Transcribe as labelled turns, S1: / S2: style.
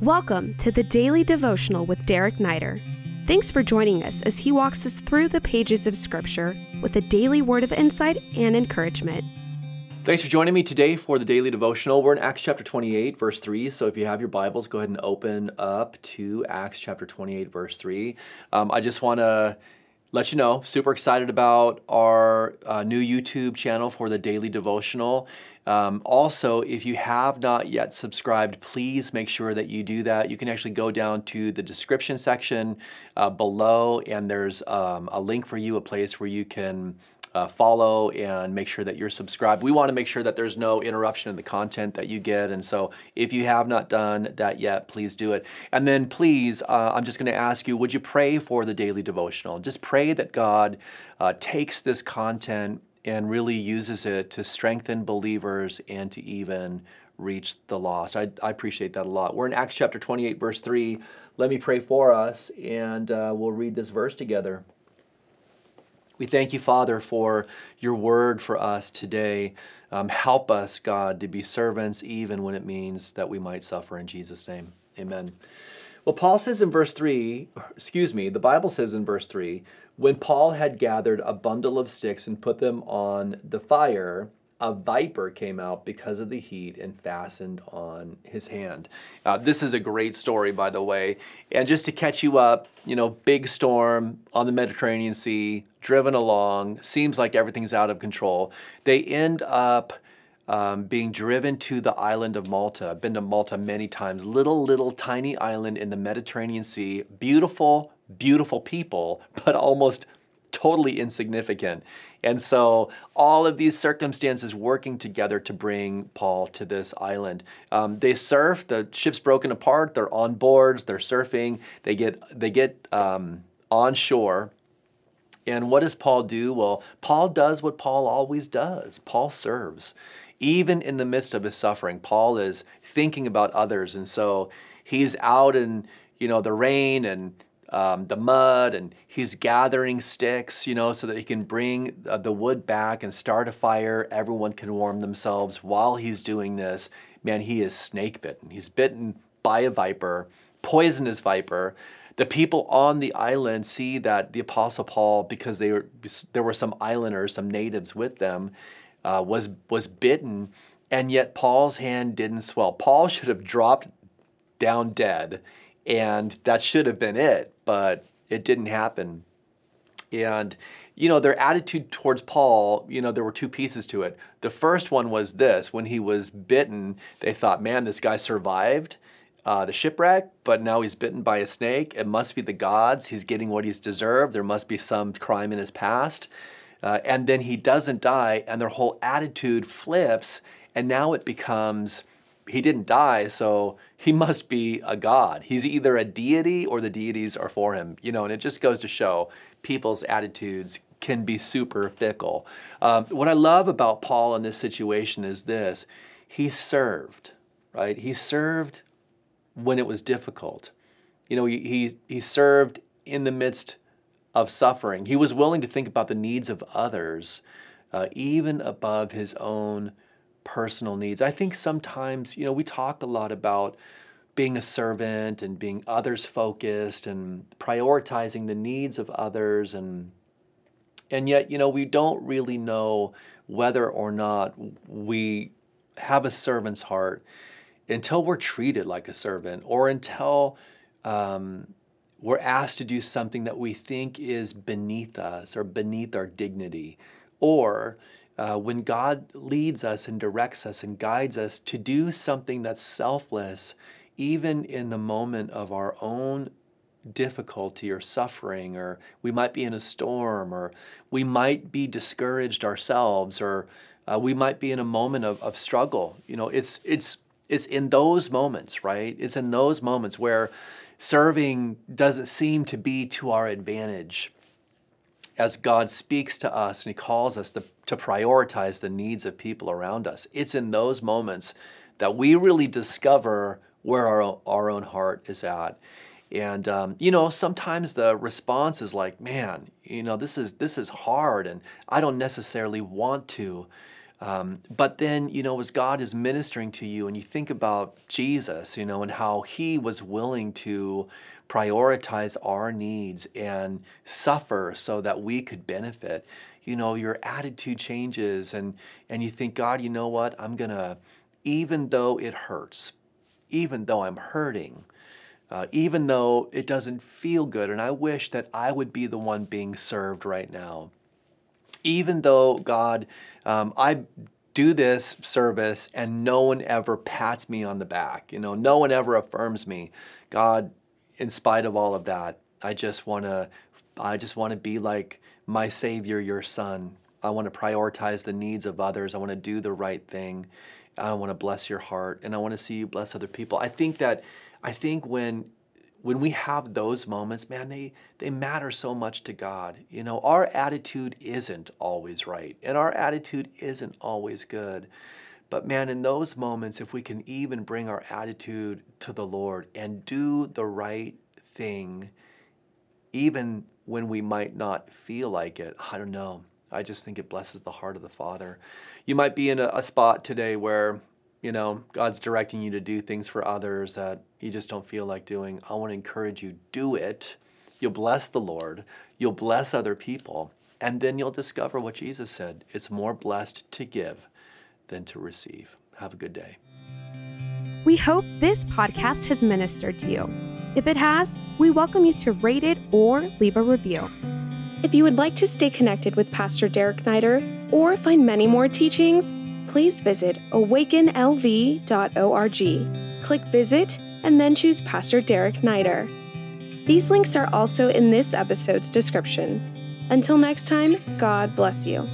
S1: Welcome to the Daily Devotional with Derek Neider. Thanks for joining us as he walks us through the pages of Scripture with a daily word of insight and encouragement.
S2: Thanks for joining me today for the daily devotional. We're in Acts chapter 28, verse 3. So if you have your Bibles, go ahead and open up to Acts chapter 28, verse 3. Um, I just want to let you know, super excited about our uh, new YouTube channel for the daily devotional. Um, also, if you have not yet subscribed, please make sure that you do that. You can actually go down to the description section uh, below, and there's um, a link for you, a place where you can uh, follow and make sure that you're subscribed. We want to make sure that there's no interruption in the content that you get. And so if you have not done that yet, please do it. And then please, uh, I'm just going to ask you, would you pray for the daily devotional? Just pray that God uh, takes this content and really uses it to strengthen believers and to even reach the lost. I, I appreciate that a lot. We're in Acts chapter 28, verse 3. Let me pray for us, and uh, we'll read this verse together. We thank you, Father, for your word for us today. Um, help us, God, to be servants even when it means that we might suffer in Jesus' name. Amen. Well, Paul says in verse 3, excuse me, the Bible says in verse 3, when Paul had gathered a bundle of sticks and put them on the fire, a viper came out because of the heat and fastened on his hand. Uh, this is a great story, by the way. And just to catch you up, you know, big storm on the Mediterranean Sea, driven along, seems like everything's out of control. They end up. Um, being driven to the island of Malta. I've been to Malta many times. Little, little, tiny island in the Mediterranean Sea. Beautiful, beautiful people, but almost totally insignificant. And so all of these circumstances working together to bring Paul to this island. Um, they surf. The ship's broken apart. They're on boards. They're surfing. They get they get um, on shore. And what does Paul do? Well, Paul does what Paul always does. Paul serves. Even in the midst of his suffering, Paul is thinking about others, and so he's out in you know the rain and um, the mud and he's gathering sticks, you know, so that he can bring the wood back and start a fire. Everyone can warm themselves while he's doing this. Man, he is snake bitten. He's bitten by a viper, poisonous viper. The people on the island see that the Apostle Paul, because they were, there were some islanders, some natives with them, uh, was was bitten, and yet Paul's hand didn't swell. Paul should have dropped down dead and that should have been it, but it didn't happen. And, you know, their attitude towards Paul, you know, there were two pieces to it. The first one was this when he was bitten, they thought, man, this guy survived uh, the shipwreck, but now he's bitten by a snake. It must be the gods. He's getting what he's deserved. There must be some crime in his past. Uh, and then he doesn't die, and their whole attitude flips, and now it becomes, he didn't die, so he must be a god. He's either a deity or the deities are for him. You know, and it just goes to show people's attitudes can be super fickle. Um, what I love about Paul in this situation is this: he served, right? He served when it was difficult. You know, he he, served in the midst of suffering. He was willing to think about the needs of others, uh, even above his own personal needs. I think sometimes, you know, we talk a lot about being a servant and being others focused and prioritizing the needs of others and and yet, you know, we don't really know whether or not we have a servant's heart until we're treated like a servant or until um, we're asked to do something that we think is beneath us or beneath our dignity or uh, when God leads us and directs us and guides us to do something that's selfless, even in the moment of our own difficulty or suffering, or we might be in a storm, or we might be discouraged ourselves, or uh, we might be in a moment of, of struggle. You know, it's it's it's in those moments, right? It's in those moments where serving doesn't seem to be to our advantage as God speaks to us and He calls us to, to prioritize the needs of people around us. It's in those moments that we really discover where our, our own heart is at. And um, you know, sometimes the response is like, "Man, you know, this is this is hard, and I don't necessarily want to." Um, but then, you know, as God is ministering to you and you think about Jesus, you know, and how he was willing to prioritize our needs and suffer so that we could benefit, you know, your attitude changes and, and you think, God, you know what? I'm going to, even though it hurts, even though I'm hurting, uh, even though it doesn't feel good, and I wish that I would be the one being served right now. Even though, God, um, I do this service and no one ever pats me on the back, you know, no one ever affirms me. God, in spite of all of that, I just want to, I just want to be like my Savior, your Son. I want to prioritize the needs of others. I want to do the right thing. I want to bless your heart, and I want to see you bless other people. I think that I think when when we have those moments, man, they they matter so much to God. You know, our attitude isn't always right, and our attitude isn't always good. But man, in those moments, if we can even bring our attitude to the Lord and do the right thing, even when we might not feel like it, I don't know. I just think it blesses the heart of the Father. You might be in a, a spot today where you know, God's directing you to do things for others that you just don't feel like doing. I want to encourage you, do it. You'll bless the Lord, you'll bless other people, and then you'll discover what Jesus said it's more blessed to give than to receive. Have a good day.
S1: We hope this podcast has ministered to you. If it has, we welcome you to rate it or leave a review. If you would like to stay connected with Pastor Derek Neider or find many more teachings, please visit awakenlv.org. Click Visit and then choose Pastor Derek Neider. These links are also in this episode's description. Until next time, God bless you.